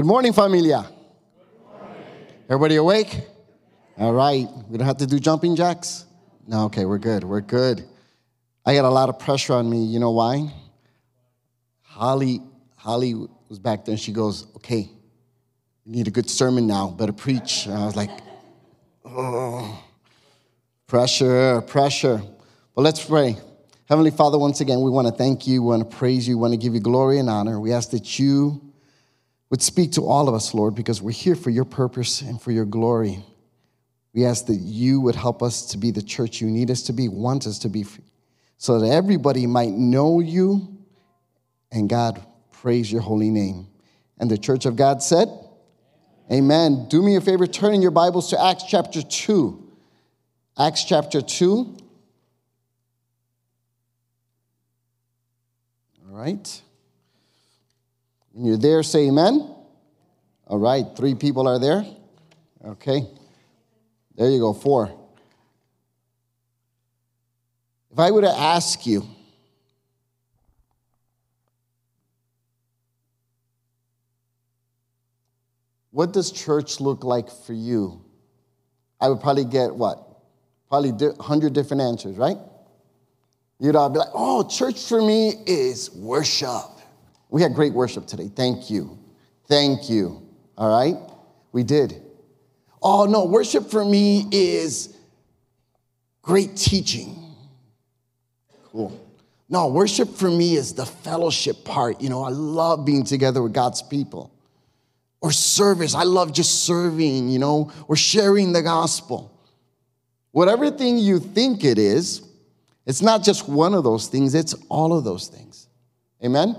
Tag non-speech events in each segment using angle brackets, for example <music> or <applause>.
Good morning, familia. Everybody awake? All right. We don't have to do jumping jacks? No, okay, we're good. We're good. I got a lot of pressure on me. You know why? Holly, Holly was back there and she goes, Okay, you need a good sermon now. Better preach. And I was like, Oh, pressure, pressure. But let's pray. Heavenly Father, once again, we want to thank you, we want to praise you, we want to give you glory and honor. We ask that you would speak to all of us, Lord, because we're here for your purpose and for your glory. We ask that you would help us to be the church you need us to be, want us to be, so that everybody might know you and God praise your holy name. And the church of God said, Amen. Do me a favor, turn in your Bibles to Acts chapter 2. Acts chapter 2. All right. When you're there, say amen. All right, three people are there. Okay. There you go, four. If I were to ask you, what does church look like for you? I would probably get what? Probably 100 different answers, right? You'd all be like, oh, church for me is worship. We had great worship today. Thank you. Thank you. All right? We did. Oh, no, worship for me is great teaching. Cool. No, worship for me is the fellowship part. You know, I love being together with God's people. Or service, I love just serving, you know, or sharing the gospel. Whatever thing you think it is, it's not just one of those things, it's all of those things. Amen?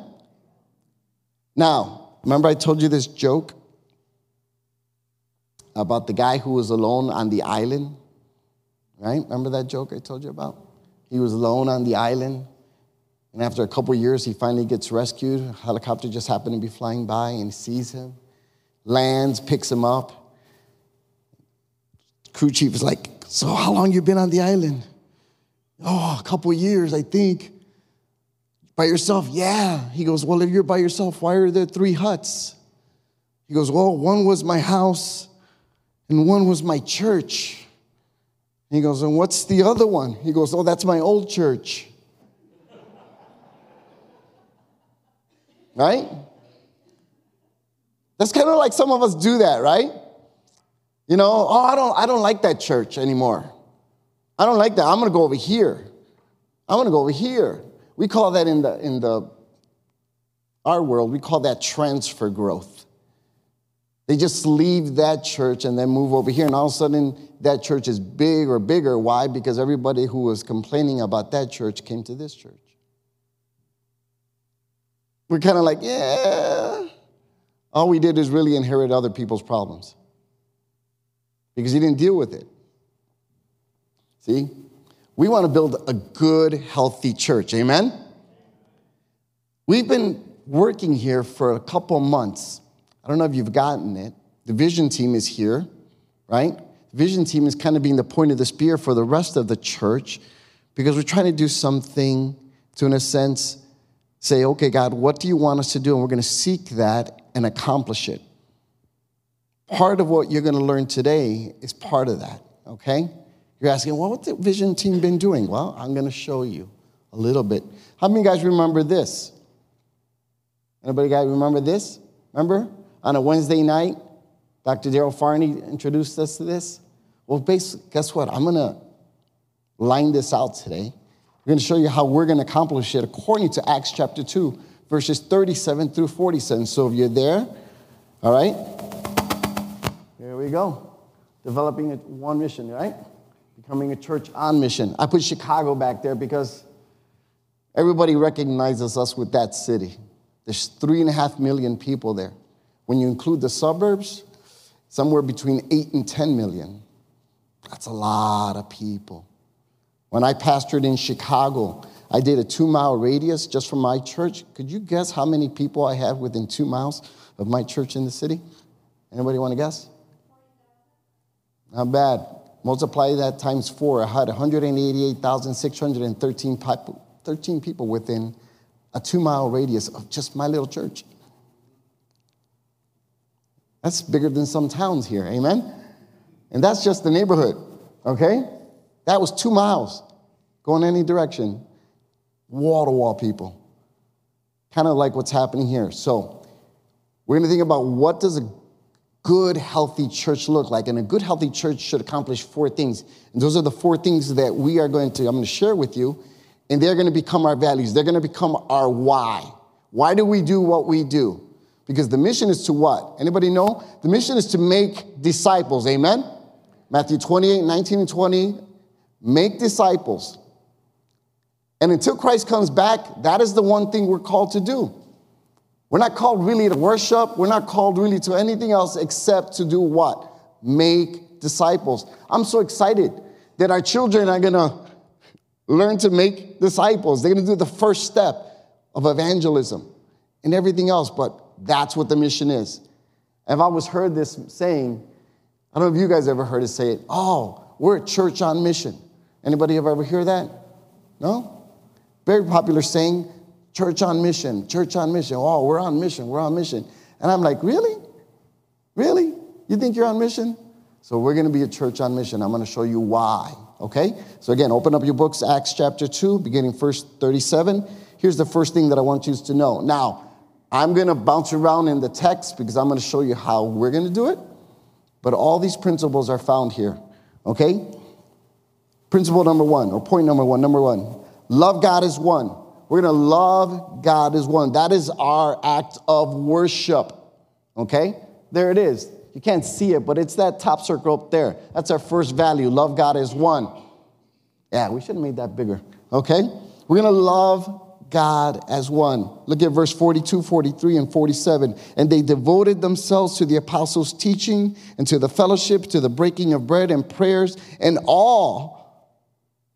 Now, remember I told you this joke about the guy who was alone on the island? Right? Remember that joke I told you about? He was alone on the island, and after a couple years, he finally gets rescued. A helicopter just happened to be flying by and he sees him, lands, picks him up. Crew chief is like, So, how long you been on the island? Oh, a couple years, I think. By yourself? Yeah. He goes, Well, if you're by yourself, why are there three huts? He goes, Well, one was my house and one was my church. He goes, And what's the other one? He goes, Oh, that's my old church. right? That's kind of like some of us do that, right? You know, oh, I don't, I don't like that church anymore. I don't like that. I'm gonna go over here. I'm gonna go over here. We call that in the in the our world, we call that transfer growth. They just leave that church and then move over here, and all of a sudden that church is big or bigger. Why? Because everybody who was complaining about that church came to this church. We're kind of like, yeah. All we did is really inherit other people's problems because he didn't deal with it. See? We want to build a good, healthy church. Amen? We've been working here for a couple months. I don't know if you've gotten it. The vision team is here, right? The vision team is kind of being the point of the spear for the rest of the church because we're trying to do something to, in a sense, say, okay, God, what do you want us to do? And we're going to seek that and accomplish it. Part of what you're going to learn today is part of that, okay? You're asking, well, what's the vision team been doing? Well, I'm going to show you a little bit. How many guys remember this? Anybody guys remember this? Remember? On a Wednesday night, Dr. Daryl Farney introduced us to this. Well, basically, guess what? I'm going to line this out today. We're going to show you how we're going to accomplish it according to Acts chapter 2, verses 37 through 47. So if you're there, all right, here we go. Developing one mission, right? Becoming a church on mission. I put Chicago back there because everybody recognizes us with that city. There's three and a half million people there. When you include the suburbs, somewhere between 8 and 10 million. That's a lot of people. When I pastored in Chicago, I did a two mile radius just from my church. Could you guess how many people I have within two miles of my church in the city? Anybody want to guess? Not bad. Multiply that times four. I had 188,613 people, 13 people within a two mile radius of just my little church. That's bigger than some towns here, amen? And that's just the neighborhood, okay? That was two miles going any direction. Wall to wall people. Kind of like what's happening here. So, we're going to think about what does a good, healthy church look like? And a good, healthy church should accomplish four things. And those are the four things that we are going to, I'm going to share with you. And they're going to become our values. They're going to become our why. Why do we do what we do? Because the mission is to what? Anybody know? The mission is to make disciples. Amen? Matthew 28, 19 and 20. Make disciples. And until Christ comes back, that is the one thing we're called to do. We're not called really to worship. We're not called really to anything else except to do what? Make disciples. I'm so excited that our children are going to learn to make disciples. They're going to do the first step of evangelism and everything else, but that's what the mission is. I've always heard this saying, I don't know if you guys ever heard it say it, oh, we're a church on mission. Anybody ever hear that? No? Very popular saying, church on mission, church on mission. Oh, we're on mission, we're on mission. And I'm like, really? Really? You think you're on mission? So we're going to be a church on mission. I'm going to show you why. Okay? So again, open up your books, Acts chapter 2, beginning verse 37. Here's the first thing that I want you to know. Now, I'm going to bounce around in the text because I'm going to show you how we're going to do it. But all these principles are found here. Okay? Principle number one, or point number one, number one love God as one. We're going to love God as one. That is our act of worship. Okay? There it is. You can't see it, but it's that top circle up there. That's our first value. Love God as one. Yeah, we should have made that bigger. Okay? We're going to love God as one. Look at verse 42, 43, and 47. And they devoted themselves to the apostles' teaching and to the fellowship, to the breaking of bread and prayers, and all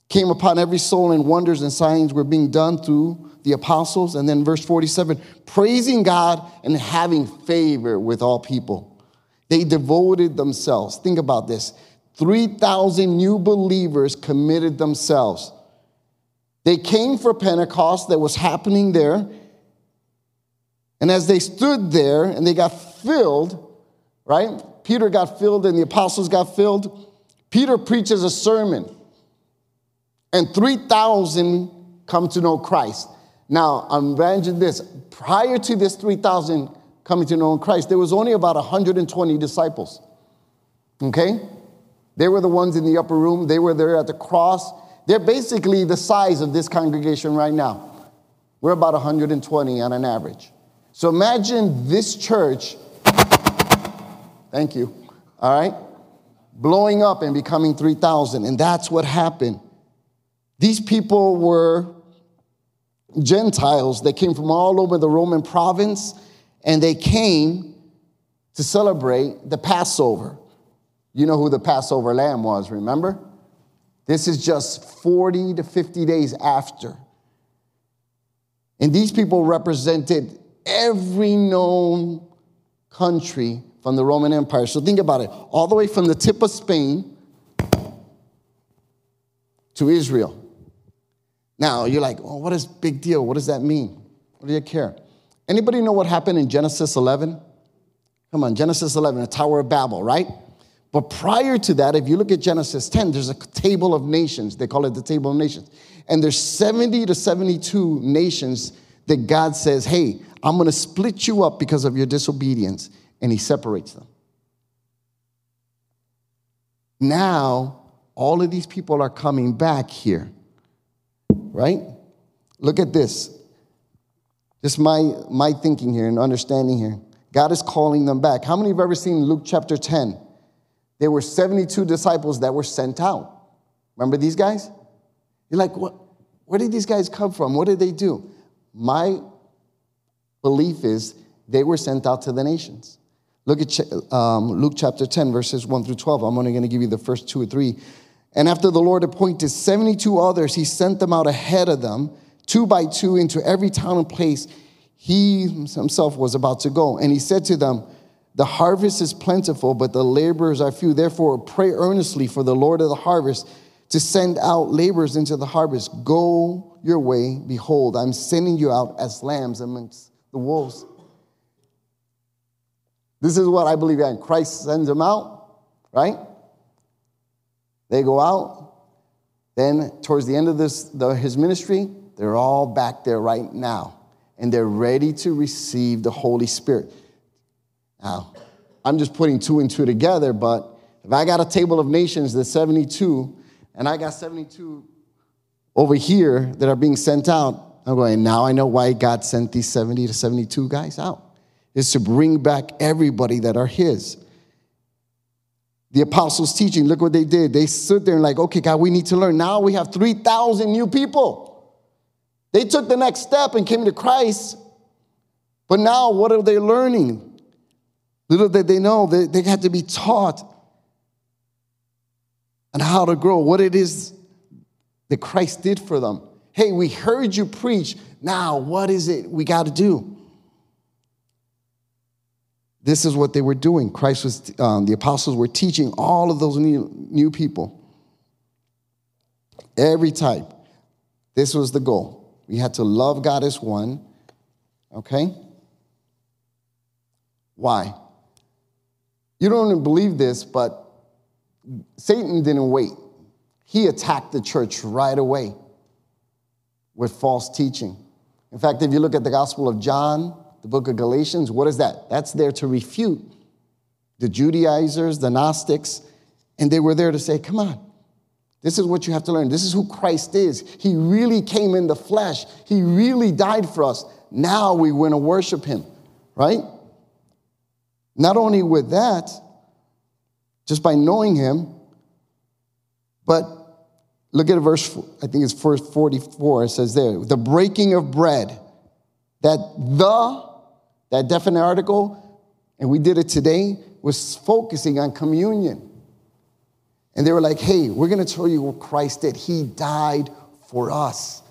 came upon every soul, and wonders and signs were being done through the apostles. And then verse 47 praising God and having favor with all people. They devoted themselves. Think about this 3,000 new believers committed themselves. They came for Pentecost that was happening there. And as they stood there and they got filled, right? Peter got filled and the apostles got filled. Peter preaches a sermon and 3,000 come to know Christ. Now, I'm imagine this prior to this 3,000 coming to know Christ, there was only about 120 disciples. Okay? They were the ones in the upper room, they were there at the cross. They're basically the size of this congregation right now. We're about 120 on an average. So imagine this church, thank you, all right, blowing up and becoming 3,000. And that's what happened. These people were Gentiles. They came from all over the Roman province and they came to celebrate the Passover. You know who the Passover lamb was, remember? This is just 40 to 50 days after. And these people represented every known country from the Roman Empire. So think about it all the way from the tip of Spain to Israel. Now you're like, oh, what is big deal? What does that mean? What do you care? Anybody know what happened in Genesis 11? Come on, Genesis 11, the Tower of Babel, right? But prior to that, if you look at Genesis 10, there's a table of nations. They call it the table of nations. And there's 70 to 72 nations that God says, hey, I'm going to split you up because of your disobedience. And he separates them. Now, all of these people are coming back here right? Look at this. Just my, my thinking here and understanding here. God is calling them back. How many have ever seen Luke chapter 10? There were 72 disciples that were sent out. Remember these guys? You're like, what, where did these guys come from? What did they do? My belief is they were sent out to the nations. Look at um, Luke chapter 10, verses 1 through 12. I'm only going to give you the first two or three. And after the Lord appointed 72 others, he sent them out ahead of them, two by two, into every town and place he himself was about to go. And he said to them, The harvest is plentiful, but the laborers are few. Therefore, pray earnestly for the Lord of the harvest to send out laborers into the harvest. Go your way. Behold, I'm sending you out as lambs amongst the wolves. This is what I believe in. Christ sends them out, right? They go out. Then, towards the end of this, the, his ministry, they're all back there right now, and they're ready to receive the Holy Spirit. Now, I'm just putting two and two together, but if I got a table of nations, the 72, and I got 72 over here that are being sent out, I'm going, now I know why God sent these 70 to 72 guys out, is to bring back everybody that are His the apostles' teaching, look what they did. They stood there and, like, okay, God, we need to learn. Now we have 3,000 new people. They took the next step and came to Christ. But now, what are they learning? Little did they know, they, they had to be taught on how to grow, what it is that Christ did for them. Hey, we heard you preach. Now, what is it we got to do? This is what they were doing. Christ was, um, the apostles were teaching all of those new, new people. Every type. This was the goal. We had to love God as one. Okay? Why? You don't even believe this, but Satan didn't wait. He attacked the church right away with false teaching. In fact, if you look at the Gospel of John, the book of Galatians, what is that? That's there to refute the Judaizers, the Gnostics, and they were there to say, come on, this is what you have to learn. This is who Christ is. He really came in the flesh, He really died for us. Now we want to worship Him, right? Not only with that, just by knowing Him, but look at verse, I think it's verse 44, it says there, the breaking of bread, that the that definite article, and we did it today, was focusing on communion. And they were like, hey, we're going to tell you what Christ did. He died for us.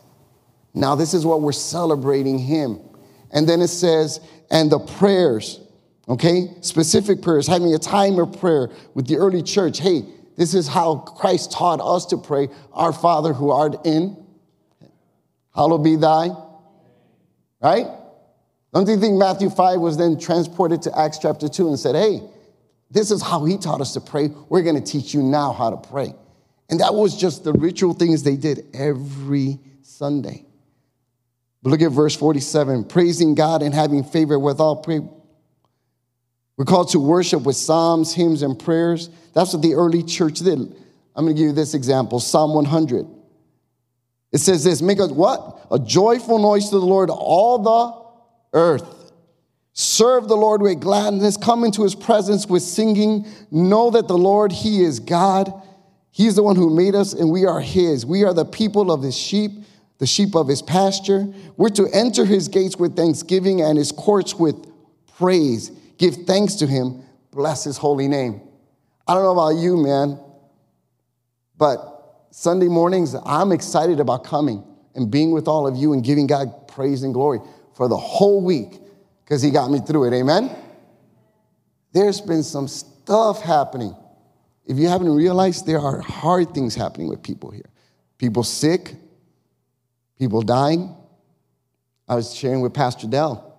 Now, this is what we're celebrating Him. And then it says, and the prayers, okay? Specific prayers, having a time of prayer with the early church. Hey, this is how Christ taught us to pray Our Father who art in, hallowed be thy, right? Don't you think Matthew 5 was then transported to Acts chapter 2 and said, hey, this is how he taught us to pray. We're going to teach you now how to pray. And that was just the ritual things they did every Sunday. But look at verse 47 praising God and having favor with all people. We're called to worship with psalms, hymns, and prayers. That's what the early church did. I'm going to give you this example Psalm 100. It says this Make a what? A joyful noise to the Lord, all the earth. Serve the Lord with gladness. Come into his presence with singing. Know that the Lord, he is God. He's the one who made us, and we are his. We are the people of his sheep, the sheep of his pasture. We're to enter his gates with thanksgiving and his courts with praise. Give thanks to him. Bless his holy name. I don't know about you, man, but Sunday mornings, I'm excited about coming and being with all of you and giving God praise and glory for the whole week because he got me through it. Amen? There's been some stuff happening. If you haven't realized, there are hard things happening with people here. People sick, people dying. I was sharing with Pastor Dell.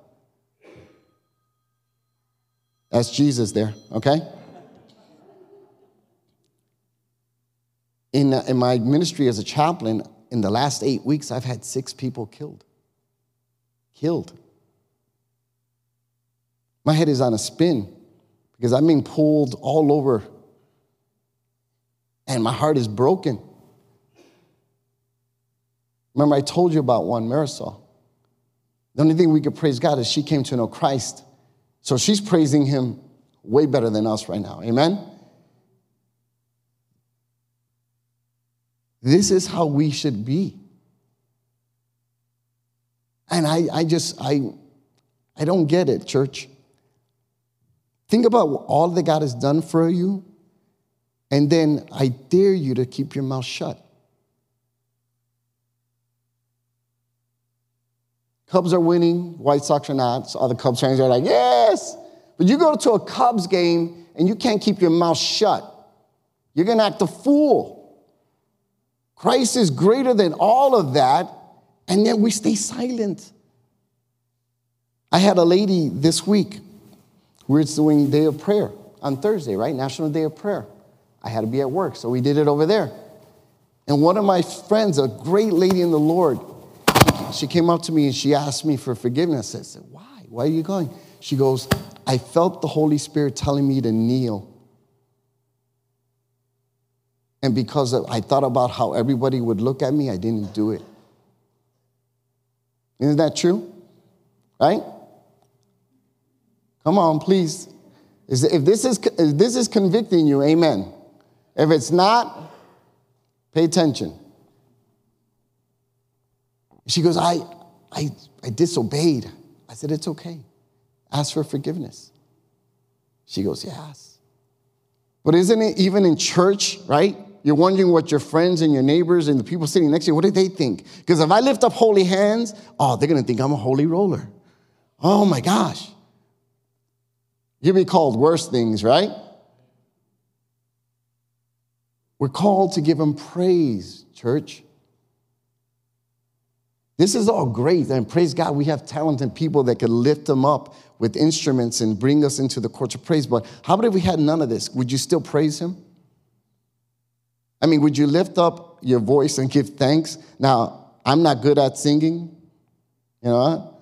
That's Jesus there, okay? In, in my ministry as a chaplain, in the last eight weeks, I've had six people killed killed. My head is on a spin because I'm being pulled all over and my heart is broken. Remember, I told you about one, Marisol. The only thing we could praise God is she came to know Christ. So she's praising him way better than us right now. Amen? This is how we should be. And I, I just, I, I don't get it, church. Think about all that God has done for you, and then I dare you to keep your mouth shut. Cubs are winning, White Sox are not. So the Cubs fans are like, yes. But you go to a Cubs game and you can't keep your mouth shut. You're going to act a fool. Christ is greater than all of that, and yet we stay silent. I had a lady this week. We are doing day of prayer on Thursday, right? National Day of Prayer. I had to be at work, so we did it over there. And one of my friends, a great lady in the Lord, she came up to me and she asked me for forgiveness. I said, Why? Why are you going? She goes, I felt the Holy Spirit telling me to kneel. And because I thought about how everybody would look at me, I didn't do it. Isn't that true? Right? Come on, please. If this is, if this is convicting you, amen. If it's not, pay attention. She goes, I, I, I disobeyed. I said, It's okay. Ask for forgiveness. She goes, Yes. But isn't it even in church, right? You're wondering what your friends and your neighbors and the people sitting next to you, what do they think? Because if I lift up holy hands, oh, they're going to think I'm a holy roller. Oh my gosh. You'll be called worse things, right? We're called to give him praise, church. This is all great, and praise God, we have talented people that can lift them up with instruments and bring us into the courts of praise. But how about if we had none of this? Would you still praise Him? I mean, would you lift up your voice and give thanks? Now, I'm not good at singing, you know,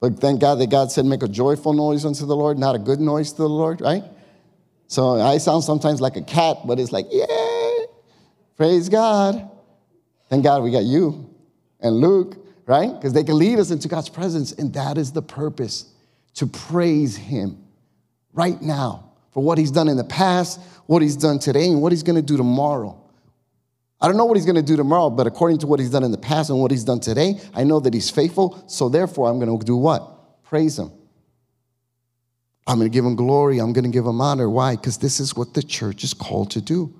but thank God that God said, make a joyful noise unto the Lord, not a good noise to the Lord, right? So I sound sometimes like a cat, but it's like, yeah, praise God. Thank God we got you and Luke, right? Because they can lead us into God's presence. And that is the purpose to praise Him right now for what He's done in the past, what He's done today, and what He's going to do tomorrow. I don't know what He's going to do tomorrow, but according to what He's done in the past and what He's done today, I know that He's faithful. So therefore, I'm going to do what? Praise Him. I'm going to give Him glory. I'm going to give Him honor. Why? Because this is what the church is called to do.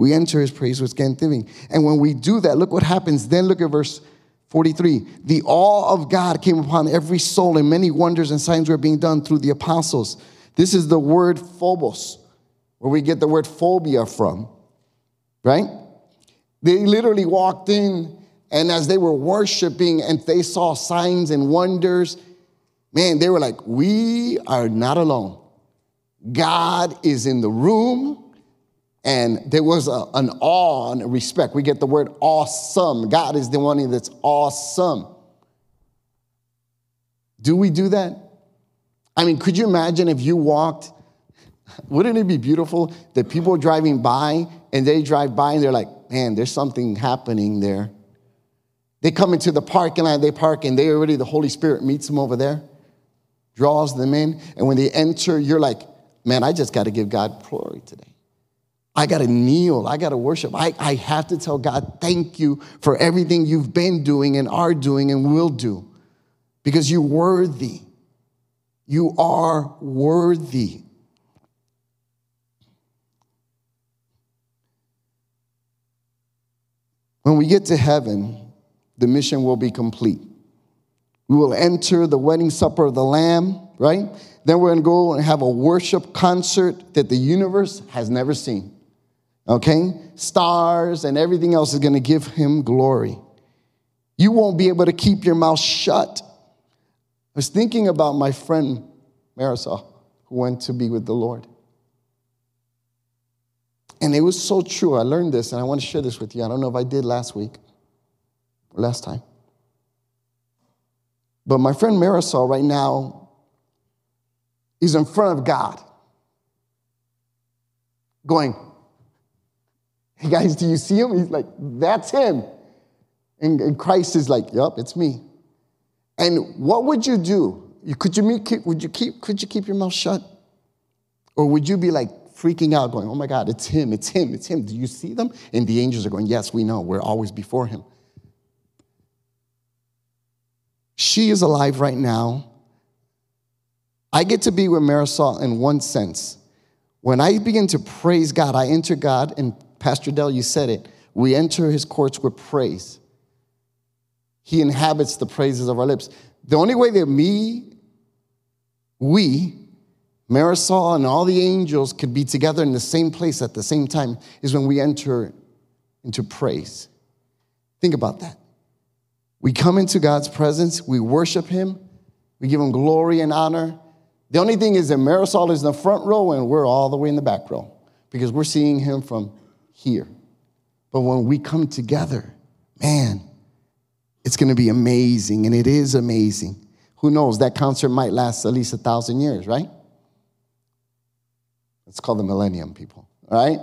We enter his praise with thanksgiving. And when we do that, look what happens. Then look at verse 43. The awe of God came upon every soul, and many wonders and signs were being done through the apostles. This is the word phobos, where we get the word phobia from, right? They literally walked in, and as they were worshiping and they saw signs and wonders, man, they were like, We are not alone. God is in the room. And there was a, an awe and respect. We get the word awesome. God is the one that's awesome. Do we do that? I mean, could you imagine if you walked? Wouldn't it be beautiful that people are driving by and they drive by and they're like, man, there's something happening there. They come into the parking lot, they park, and they already, the Holy Spirit meets them over there, draws them in. And when they enter, you're like, man, I just got to give God glory today. I got to kneel. I got to worship. I, I have to tell God, thank you for everything you've been doing and are doing and will do because you're worthy. You are worthy. When we get to heaven, the mission will be complete. We will enter the wedding supper of the Lamb, right? Then we're to go and have a worship concert that the universe has never seen okay? Stars and everything else is gonna give him glory. You won't be able to keep your mouth shut. I was thinking about my friend Marisol, who went to be with the Lord. And it was so true. I learned this, and I want to share this with you. I don't know if I did last week or last time. But my friend Marisol right now is in front of God, going, Hey guys, do you see him? He's like, that's him. And, Christ is like, yep, it's me. And what would you do? Could you, meet, would you keep, could you keep your mouth shut? Or would you be like freaking out, going, oh my God, it's him, it's him, it's him. Do you see them? And the angels are going, yes, we know, we're always before him. She is alive right now. I get to be with Marisol in one sense. When I begin to praise God, I enter God, and Pastor Dell, you said it, we enter his courts with praise. He inhabits the praises of our lips. The only way that me, we, Marisol, and all the angels could be together in the same place at the same time is when we enter into praise. Think about that. We come into God's presence, we worship Him, we give Him glory and honor. The only thing is that Marisol is in the front row and we're all the way in the back row because we're seeing Him from here. But when we come together, man, it's going to be amazing, and it is amazing. Who knows? That concert might last at least a thousand years, right? It's called the millennium, people, right?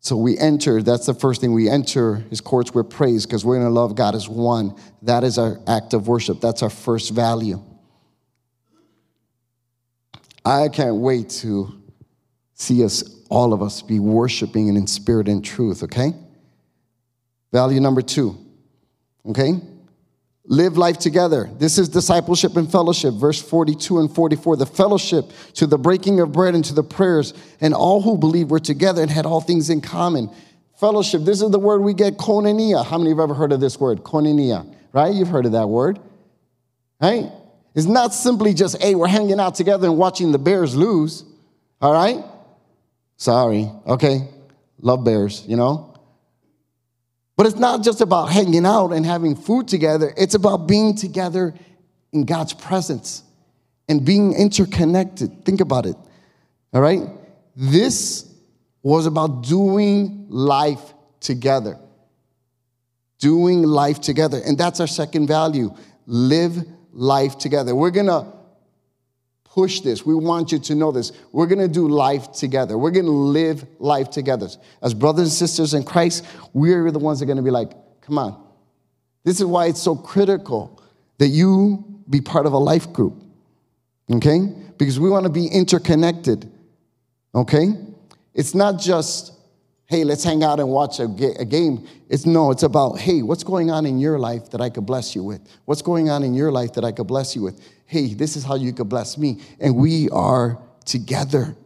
So we enter, that's the first thing. We enter his courts with praise because we're going to love God as one. That is our act of worship. That's our first value. I can't wait to see us, all of us, be worshiping and in spirit and truth, okay? Value number two, okay? Live life together. This is discipleship and fellowship. Verse 42 and 44. The fellowship to the breaking of bread and to the prayers, and all who believed were together and had all things in common. Fellowship, this is the word we get, koinonia. How many have ever heard of this word, koinonia? Right? You've heard of that word. Right? It's not simply just, hey, we're hanging out together and watching the Bears lose. All right? Sorry. Okay. Love Bears, you know? It's not just about hanging out and having food together, it's about being together in God's presence and being interconnected. Think about it. All right? This was about doing life together. Doing life together. And that's our second value. Live life together. We're going to push this. We want you to know this. We're going to do life together. We're going to live life together. As brothers and sisters in Christ, we're the ones that are going to be like, come on. This is why it's so critical that you be part of a life group, okay? Because we want to be interconnected, okay? It's not just, hey, let's hang out and watch a, ga- a game. It's no, it's about, hey, what's going on in your life that I could bless you with? What's going on in your life that I could bless you with? Hey, this is how you could bless me. And we are together.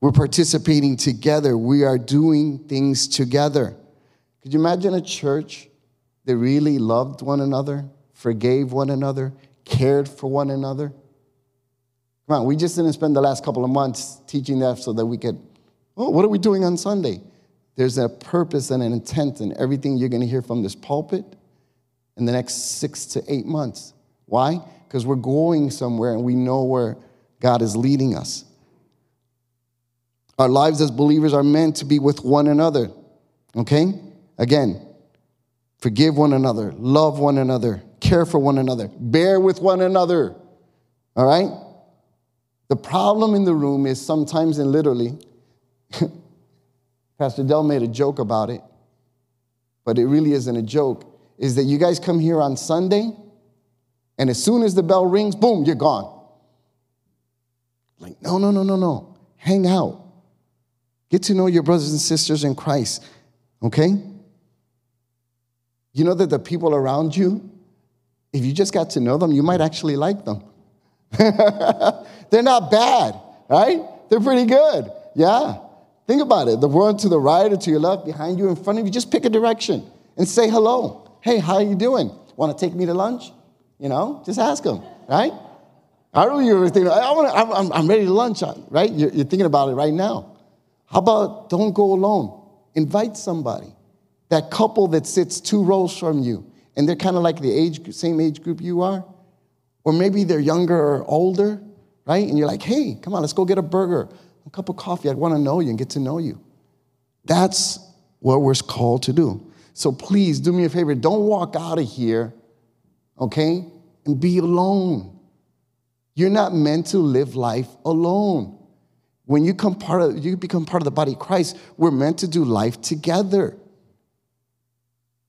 We're participating together. We are doing things together. Could you imagine a church that really loved one another, forgave one another, cared for one another? Come on, we just didn't spend the last couple of months teaching that so that we could, oh, what are we doing on Sunday? There's a purpose and an intent in everything you're going to hear from this pulpit in the next six to eight months. Why? Because we're going somewhere and we know where God is leading us. Our lives as believers are meant to be with one another. Okay? Again, forgive one another, love one another, care for one another, bear with one another. All right? The problem in the room is sometimes and literally, <laughs> Pastor Dell made a joke about it, but it really isn't a joke, is that you guys come here on Sunday and as soon as the bell rings, boom, you're gone. Like, no, no, no, no, no. Hang out. Get to know your brothers and sisters in Christ, okay? You know that the people around you, if you just got to know them, you might actually like them. <laughs> They're not bad, right? They're pretty good. Yeah. Think about it. The one to the right or to your left, behind you, in front of you, just pick a direction and say hello. Hey, how are you doing? Want to take me to lunch? You know, just ask them, right? I don't were thinking, I wanna, I'm, I'm ready to lunch, right? You're, you're thinking about it right now. How about don't go alone? Invite somebody. That couple that sits two rows from you, and they're kind of like the age, same age group you are. Or maybe they're younger or older, right? And you're like, hey, come on, let's go get a burger, a cup of coffee. I want to know you and get to know you. That's what we're called to do. So please do me a favor. Don't walk out of here okay? And be alone. You're not meant to live life alone. When you, come part of, you become part of the body of Christ, we're meant to do life together.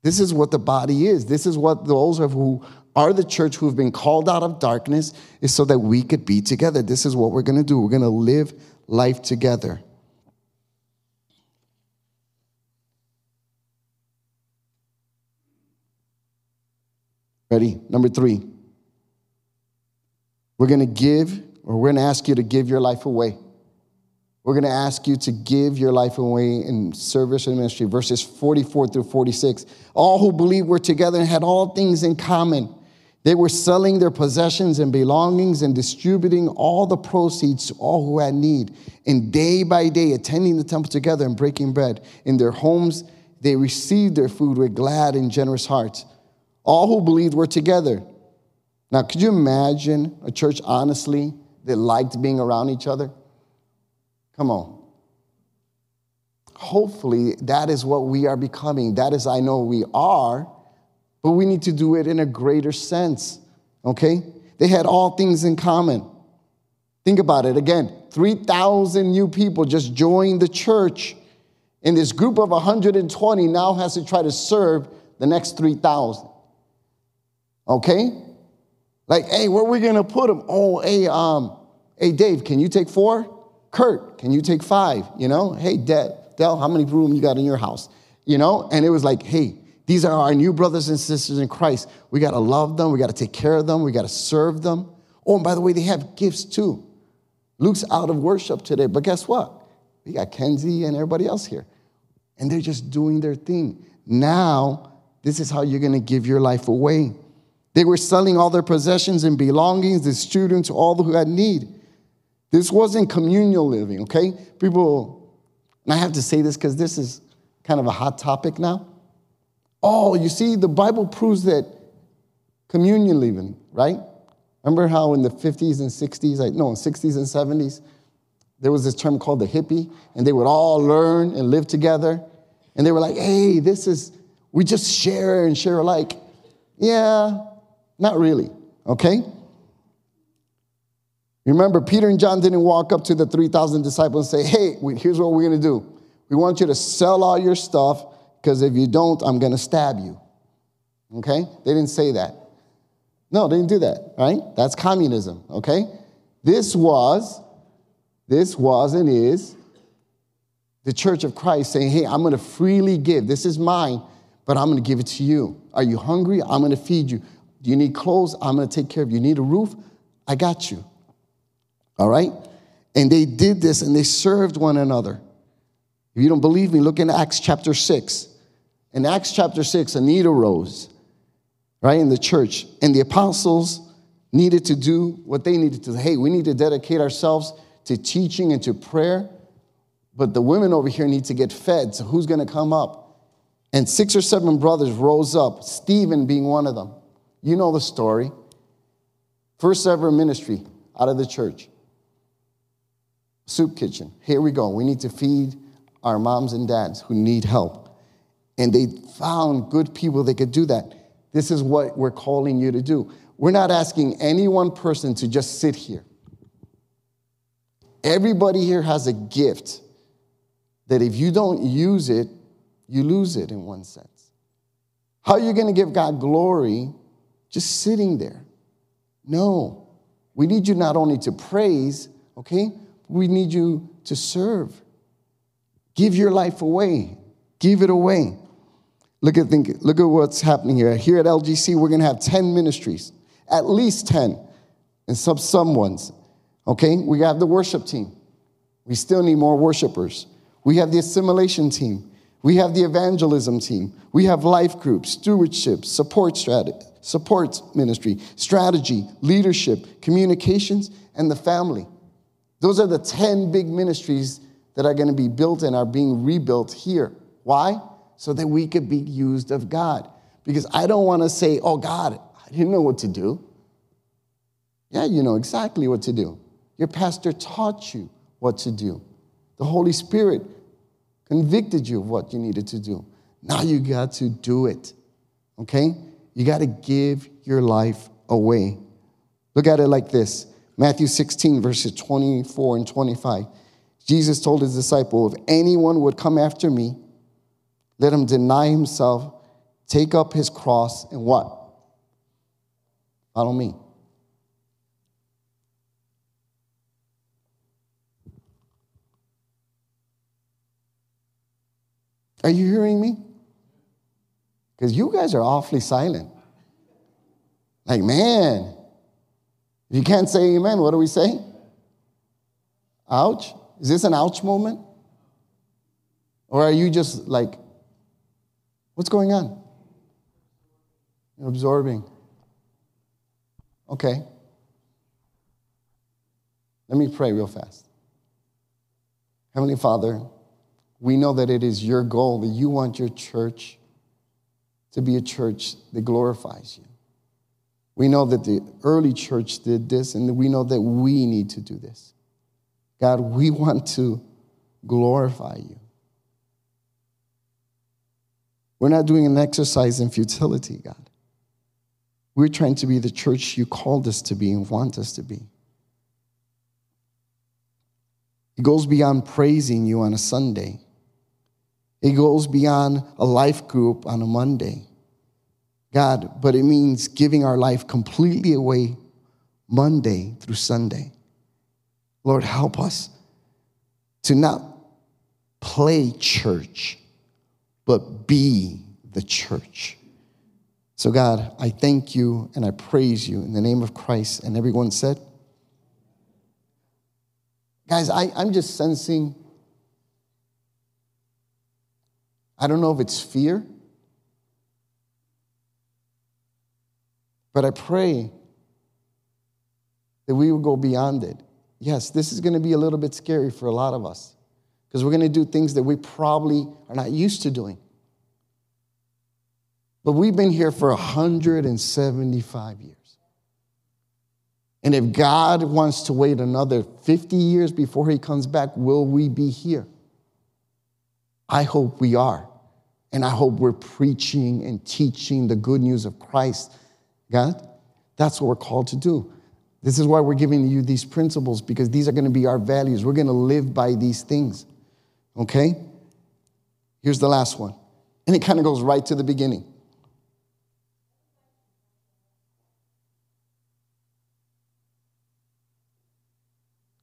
This is what the body is. This is what those of who are the church who have been called out of darkness is so that we could be together. This is what we're going to do. We're going to live life together. Ready? Number three. We're going to give, or we're going to ask you to give your life away. We're going to ask you to give your life away in service and ministry. Verses 44 through 46. All who believed were together and had all things in common. They were selling their possessions and belongings and distributing all the proceeds to all who had need. And day by day, attending the temple together and breaking bread. In their homes, they received their food with glad and generous hearts. All who believed were together. Now, could you imagine a church, honestly, that liked being around each other? Come on. Hopefully, that is what we are becoming. That is, I know we are, but we need to do it in a greater sense, okay? They had all things in common. Think about it again 3,000 new people just joined the church, and this group of 120 now has to try to serve the next 3,000. Okay? Like, hey, where we gonna put them? Oh, hey, um, hey, Dave, can you take four? Kurt, can you take five? You know, hey, Dell, Dell, how many room you got in your house? You know, and it was like, hey, these are our new brothers and sisters in Christ. We got to love them. We got to take care of them. We got to serve them. Oh, and by the way, they have gifts too. Luke's out of worship today, but guess what? We got Kenzie and everybody else here. And they're just doing their thing. Now, this is how you're to give your life away. They were selling all their possessions and belongings, to all who had need. This wasn't communal living, okay? People, and I have to say this because this is kind of a hot topic now. Oh, you see, the Bible proves that communion living, right? Remember how in the 50s and 60s, like, no, 60s and 70s, there was this term called the hippie, and they would all learn and live together. And they were like, hey, this is, we just share and share alike. Yeah, not really, okay? Remember, Peter and John didn't walk up to the 3,000 disciples and say, hey, here's what we're gonna do. We want you to sell all your stuff, because if you don't, I'm gonna stab you. Okay? They didn't say that. No, they didn't do that, right? That's communism, okay? This was, this was and is the church of Christ saying, hey, I'm gonna freely give. This is mine, but I'm gonna give it to you. Are you hungry? I'm gonna feed you. You need clothes? I'm gonna take care of you. You need a roof? I got you. All right? And they did this and they served one another. If you don't believe me, look in Acts chapter 6. In Acts chapter 6, a need arose, right, in the church. And the apostles needed to do what they needed to. Hey, we need to dedicate ourselves to teaching and to prayer. But the women over here need to get fed. So who's going to come up? And six or seven brothers rose up, Stephen being one of them. You know the story. First ever ministry out of the church soup kitchen. Here we go. We need to feed our moms and dads who need help. And they found good people that could do that. This is what we're calling you to do. We're not asking any one person to just sit here. Everybody here has a gift that if you don't use it, you lose it in one sense. How are you going to give God glory just sitting there? No. We need you not only to praise, okay, we need you to serve. Give your life away. Give it away. Look at, think, look at what's happening here. Here at LGC, we're to have 10 ministries, at least 10, and some, some ones. Okay? We have the worship team. We still need more worshipers. We have the assimilation team. We have the evangelism team. We have life groups, stewardship, support strategy, support ministry, strategy, leadership, communications, and the family. Those are the 10 big ministries that are going to be built and are being rebuilt here. Why? So that we could be used of God. Because I don't want to say, oh, God, I didn't know what to do. Yeah, you know exactly what to do. Your pastor taught you what to do. The Holy Spirit convicted you of what you needed to do. Now you got to do it. Okay? You got to give your life away. Look at it like this Matthew 16, verses 24 and 25. Jesus told his disciple, If anyone would come after me, let him deny himself, take up his cross, and what? Follow me. Are you hearing me? Because you guys are awfully silent. Like, man, If you can't say amen, what do we say? Ouch. Is this an ouch moment? Or are you just like, what's going on? You're absorbing. Okay. Let me pray real fast. Heavenly Father, we know that it is your goal that you want your church to be a church that glorifies you. We know that the early church did this, and we know that we need to do this. God, we want to glorify you. We're not doing an exercise in futility, God. We're trying to be the church you called us to be and want us to be. It goes beyond praising you on a Sunday. It goes beyond a life group on a Monday. God, but it means giving our life completely away Monday through Sunday. Lord, help us to not play church, but be the church. So, God, I thank you and I praise you in the name of Christ. And everyone said, Guys, I, I'm just sensing, I don't know if it's fear, but I pray that we will go beyond it. Yes, this is going to be a little bit scary for a lot of us because we're going to do things that we probably are not used to doing. But we've been here for 175 years. And if God wants to wait another 50 years before he comes back, will we be here? I hope we are. And I hope we're preaching and teaching the good news of Christ. God, that's what we're called to do. This is why we're giving you these principles because these are going to be our values. We're going to live by these things. Okay? Here's the last one. And it kind of goes right to the beginning.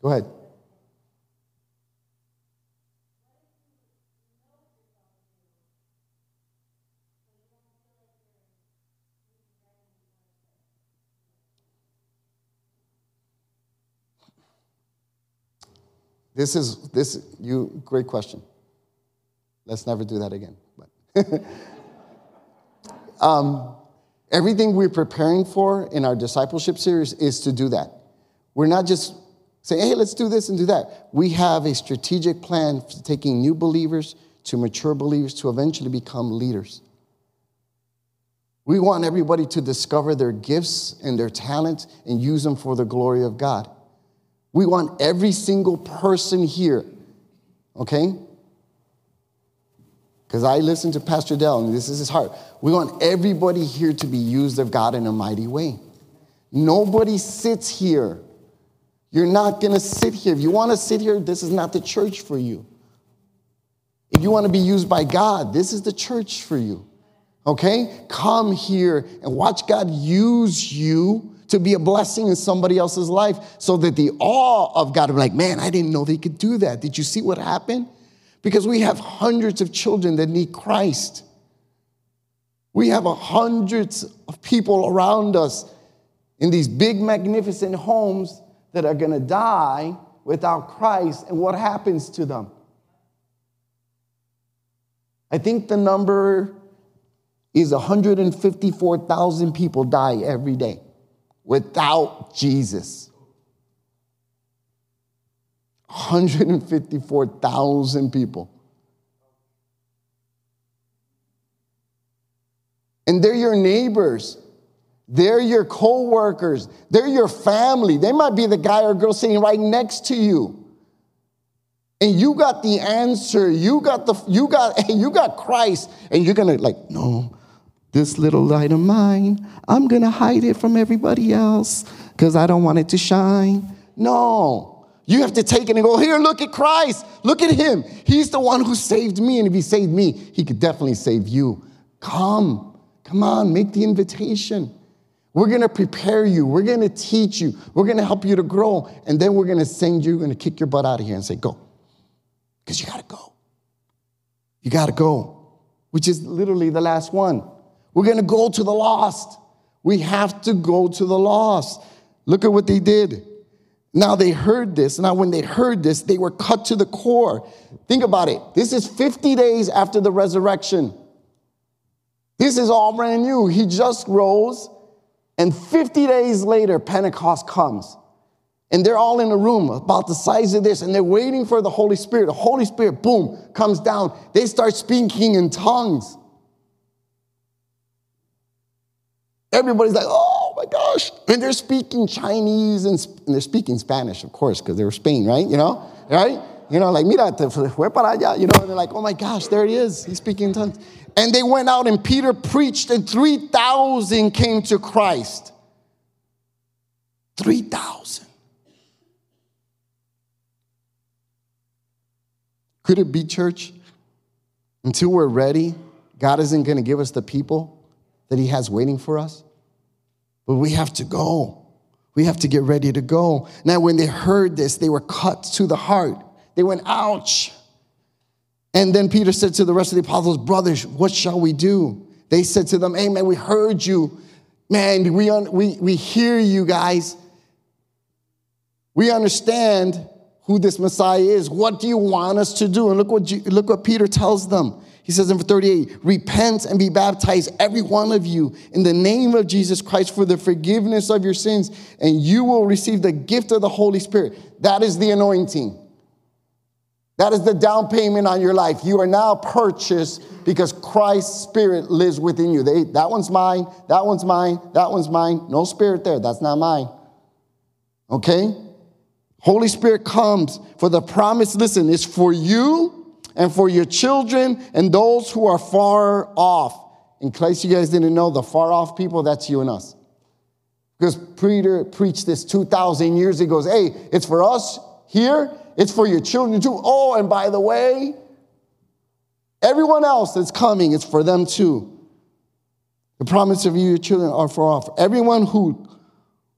Go ahead. This is this you great question. Let's never do that again. But <laughs> um, everything we're preparing for in our discipleship series is to do that. We're not just saying, hey, let's do this and do that. We have a strategic plan for taking new believers to mature believers to eventually become leaders. We want everybody to discover their gifts and their talents and use them for the glory of God. We want every single person here, okay? Because I listen to Pastor Dell, and this is his heart. We want everybody here to be used of God in a mighty way. Nobody sits here you're not to sit here. If you want to sit here, this is not the church for you. If you want to be used by God, this is the church for you. Okay? Come here and watch God use you to be a blessing in somebody else's life so that the awe of God be like, man, I didn't know they could do that. Did you see what happened? Because we have hundreds of children that need Christ. We have hundreds of people around us in these big, magnificent homes that are to die without Christ, and what happens to them? I think the number is 154,000 people die every day without Jesus. 154,000 people. And they're your neighbors. They're your co-workers. They're your family. They might be the guy or girl sitting right next to you. And you got the answer. You got the you got <laughs> you got Christ. And you're gonna like, no, this little light of mine, I'm gonna hide it from everybody else because I don't want it to shine. No. You have to take it and go, here, look at Christ. Look at him. He's the one who saved me. And if he saved me, he could definitely save you. Come, come on, make the invitation. We're going to prepare you. We're going to teach you. We're going to help you to grow. And then we're going to send you, we're going to kick your butt out of here and say, go. Because you got to go. You got to go, which is literally the last one. We're going to go to the lost. We have to go to the lost. Look at what they did. Now they heard this. Now, when they heard this, they were cut to the core. Think about it. This is 50 days after the resurrection. This is all brand new. He just rose, and 50 days later, Pentecost comes. And they're all in a room about the size of this, and they're waiting for the Holy Spirit. The Holy Spirit, boom, comes down. They start speaking in tongues. Everybody's like, oh my gosh. And they're speaking Chinese and, and they're speaking Spanish, of course, because they were Spain, right? You know, right? You know, like, mira, te fue para allá. You know, and they're like, oh my gosh, there he is. He's speaking in tongues. And they went out and Peter preached, and 3,000 came to Christ. 3,000. Could it be, church? Until we're ready, God isn't going to give us the people that He has waiting for us. But we have to go. We have to get ready to go. Now, when they heard this, they were cut to the heart. They went, ouch. And then Peter said to the rest of the apostles, Brothers, what shall we do? They said to them, man, we heard you. Man, we, un- we, we hear you guys. We understand who this Messiah is. What do you want us to do? And look what, look what Peter tells them. He says in 38, repent and be baptized, every one of you, in the name of Jesus Christ for the forgiveness of your sins, and you will receive the gift of the Holy Spirit. That is the anointing. That is the down payment on your life. You are now purchased because Christ's spirit lives within you. They, that one's mine, that one's mine, that one's mine. No spirit there. That's not mine. Okay? Holy Spirit comes for the promise, listen, it's for you and for your children and those who are far off. In case you guys didn't know, the far off people, that's you and us. Because Peter preached this 2,000 years ago. Hey, it's for us here, it's for your children too. Oh, and by the way, everyone else that's coming, it's for them too. The promise of you, your children are far off. Everyone who,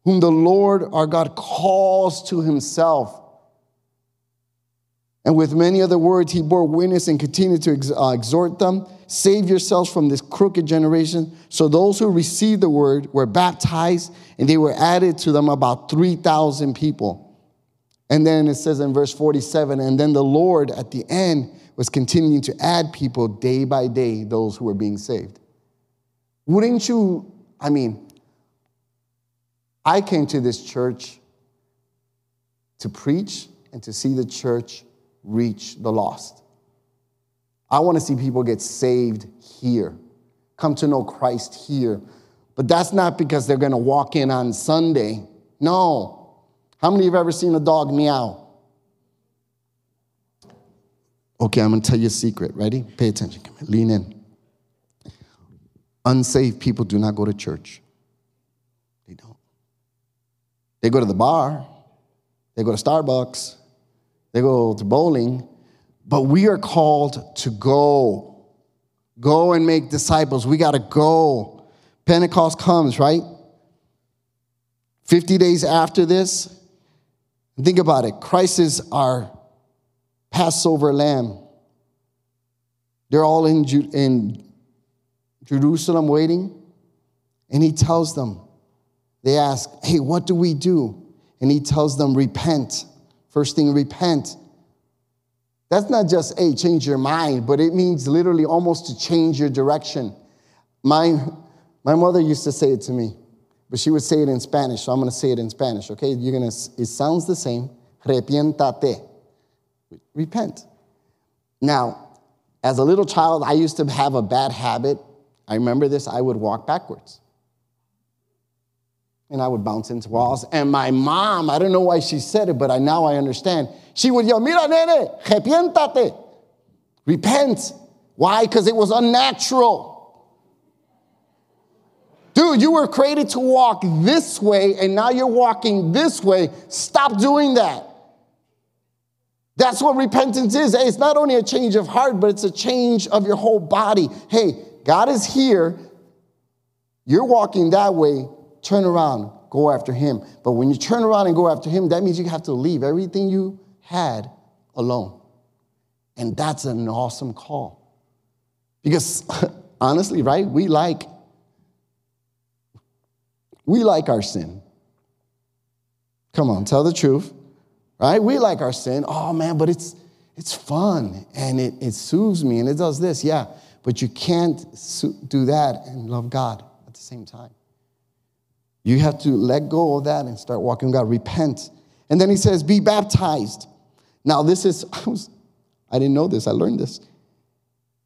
whom the Lord our God calls to himself and with many other words, he bore witness and continued to ex- uh, exhort them save yourselves from this crooked generation. So those who received the word were baptized, and they were added to them about 3,000 people. And then it says in verse 47 and then the Lord at the end was continuing to add people day by day, those who were being saved. Wouldn't you? I mean, I came to this church to preach and to see the church reach the lost. I want to see people get saved here, come to know Christ here. But that's not because they're going to walk in on Sunday. No. How many of you have ever seen a dog meow? Okay, I'm going to tell you a secret. Ready? Pay attention. Lean in. Unsaved people do not go to church. They don't. They go to the bar. They go to Starbucks they go to bowling, but we are called to go. Go and make disciples. We got to go. Pentecost comes, right? 50 days after this, think about it. Christ is our Passover lamb. They're all in, Ju- in Jerusalem waiting, and he tells them, they ask, Hey, what do we do? And he tells them, Repent First thing, repent. That's not just, hey, change your mind, but it means literally almost to change your direction. My, my mother used to say it to me, but she would say it in Spanish, so I'm gonna say it in Spanish, okay? You're gonna, it sounds the same. Repiéntate. Repent. Now, as a little child, I used to have a bad habit. I remember this, I would walk backwards and I would bounce into walls. And my mom, I don't know why she said it, but I, now I understand. She would yell, Mira, nene, arrepiéntate. Repent. Why? Because it was unnatural. Dude, you were created to walk this way, and now you're walking this way. Stop doing that. That's what repentance is. Hey, it's not only a change of heart, but it's a change of your whole body. Hey, God is here. You're walking that way turn around, go after him. But when you turn around and go after him, that means you have to leave everything you had alone. And that's an awesome call. Because <laughs> honestly, right, we like we like our sin. Come on, tell the truth, right? We like our sin. Oh man, but it's it's fun and it, it soothes me and it does this, yeah. But you can't do that and love God at the same time. You have to let go of that and start walking with God. Repent. And then he says, be baptized. Now, this is, <laughs> I, was, I didn't know this, I learned this.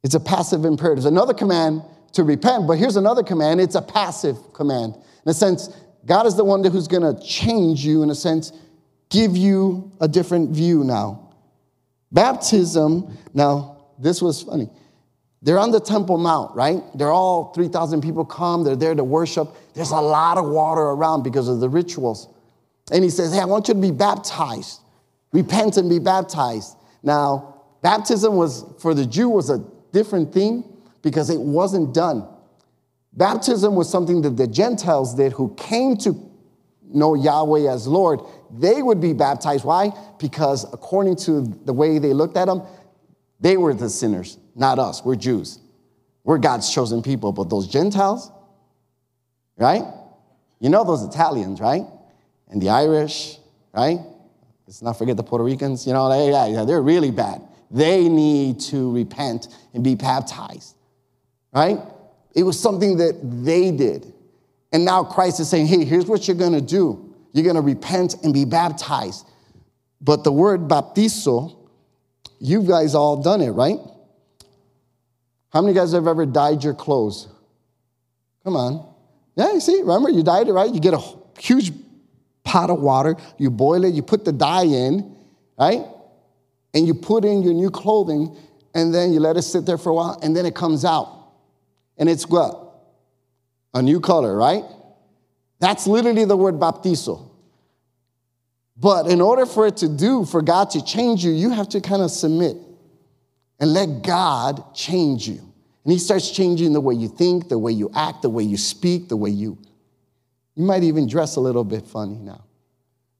It's a passive imperative. There's another command to repent, but here's another command. It's a passive command. In a sense, God is the one who's going to change you, in a sense, give you a different view now. Baptism, now, this was funny. They're on the Temple Mount, right? They're all 3,000 people come, they're there to worship. There's a lot of water around because of the rituals. And he says, Hey, I want you to be baptized. Repent and be baptized. Now, baptism was, for the Jew, was a different thing because it wasn't done. Baptism was something that the Gentiles did who came to know Yahweh as Lord. They would be baptized. Why? Because according to the way they looked at them, they were the sinners, not us. We're Jews. We're God's chosen people. But those Gentiles, right? You know those Italians, right? And the Irish, right? Let's not forget the Puerto Ricans. You know, they, yeah, they're really bad. They need to repent and be baptized, right? It was something that they did. And now Christ is saying, hey, here's what you're going to do. You're going to repent and be baptized. But the word baptizo, you guys all done it, right? How many guys have ever dyed your clothes? Come on. Yeah, you see, remember, you dyed it, right? You get a huge pot of water, you boil it, you put the dye in, right? And you put in your new clothing, and then you let it sit there for a while, and then it comes out. And it's what? A new color, right? That's literally the word baptizo. But in order for it to do, for God to change you, you have to kind of submit and let God change you. And He starts changing the way you think, the way you act, the way you speak, the way you. You might even dress a little bit funny now,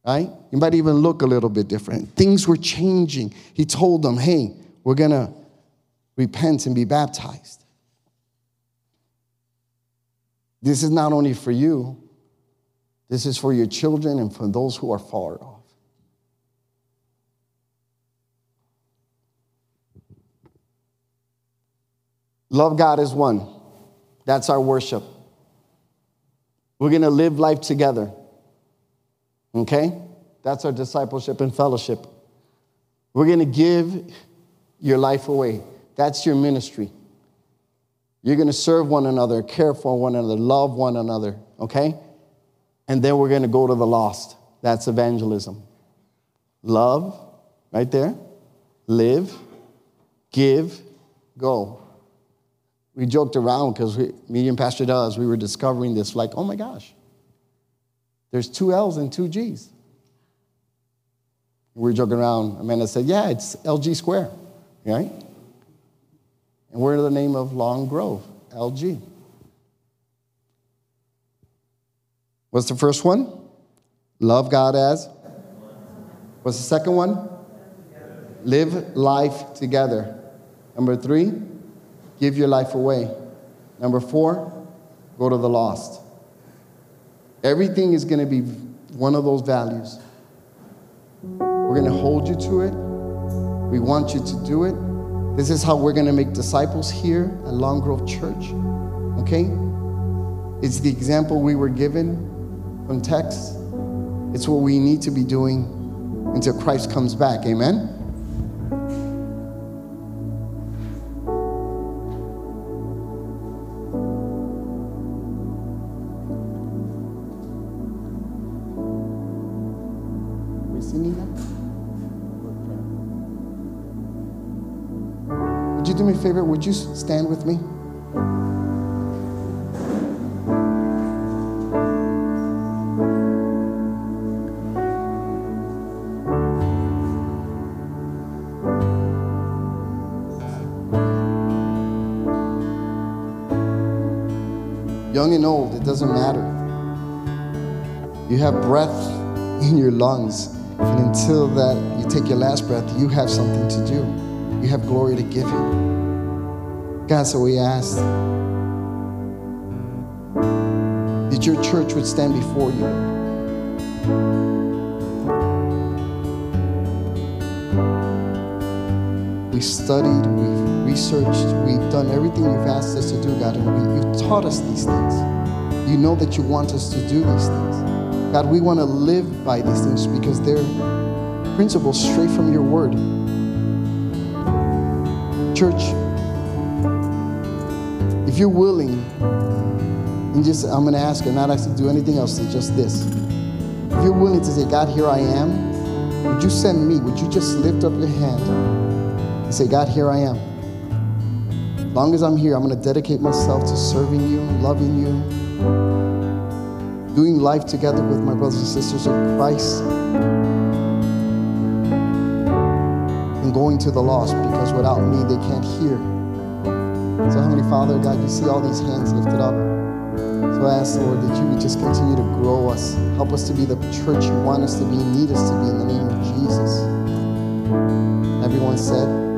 right? You might even look a little bit different. Things were changing. He told them, hey, we're going to repent and be baptized. This is not only for you, this is for your children and for those who are far off. Love God as one. That's our worship. We're going to live life together. Okay? That's our discipleship and fellowship. We're going to give your life away. That's your ministry. You're going to serve one another, care for one another, love one another, okay? And then we're going to go to the lost. That's evangelism. Love, right there. Live, give, go. We joked around because me and Pastor Does, we were discovering this like, oh my gosh, there's two L's and two G's. We were joking around. Amanda said, yeah, it's LG square, right? And we're in the name of Long Grove, LG. What's the first one? Love God as. What's the second one? Live life together. Number three, give your life away. Number four, go to the lost. Everything is going to be one of those values. We're going to hold you to it. We want you to do it. This is how we're going to make disciples here at Long Grove Church. Okay? It's the example we were given from text. It's what we need to be doing until Christ comes back. Amen? Favor? Would you stand with me? Young and old, it doesn't matter. You have breath <laughs> in your lungs. And until that you take your last breath, you have something to do. You have glory to give Him. God, so we ask that your church would stand before you. We studied, we've researched, we've done everything you've asked us to do, God, and we, you've taught us these things. You know that you want us to do these things. God, we want to live by these things because they're principles straight from your word. Church, if you're willing, and just, I'm going to ask you, not ask to do anything else, just this. If you're willing to say, God, here I am, would you send me? Would you just lift up your hand and say, God, here I am? As long as I'm here, I'm going to dedicate myself to serving you, loving you, doing life together with my brothers and sisters in Christ, and going to the lost because without me, they can't hear. So, Heavenly Father, God, you see all these hands lifted up. So I ask, the Lord, that you would just continue to grow us. Help us to be the church you want us to be, need us to be in the name of Jesus. Everyone said,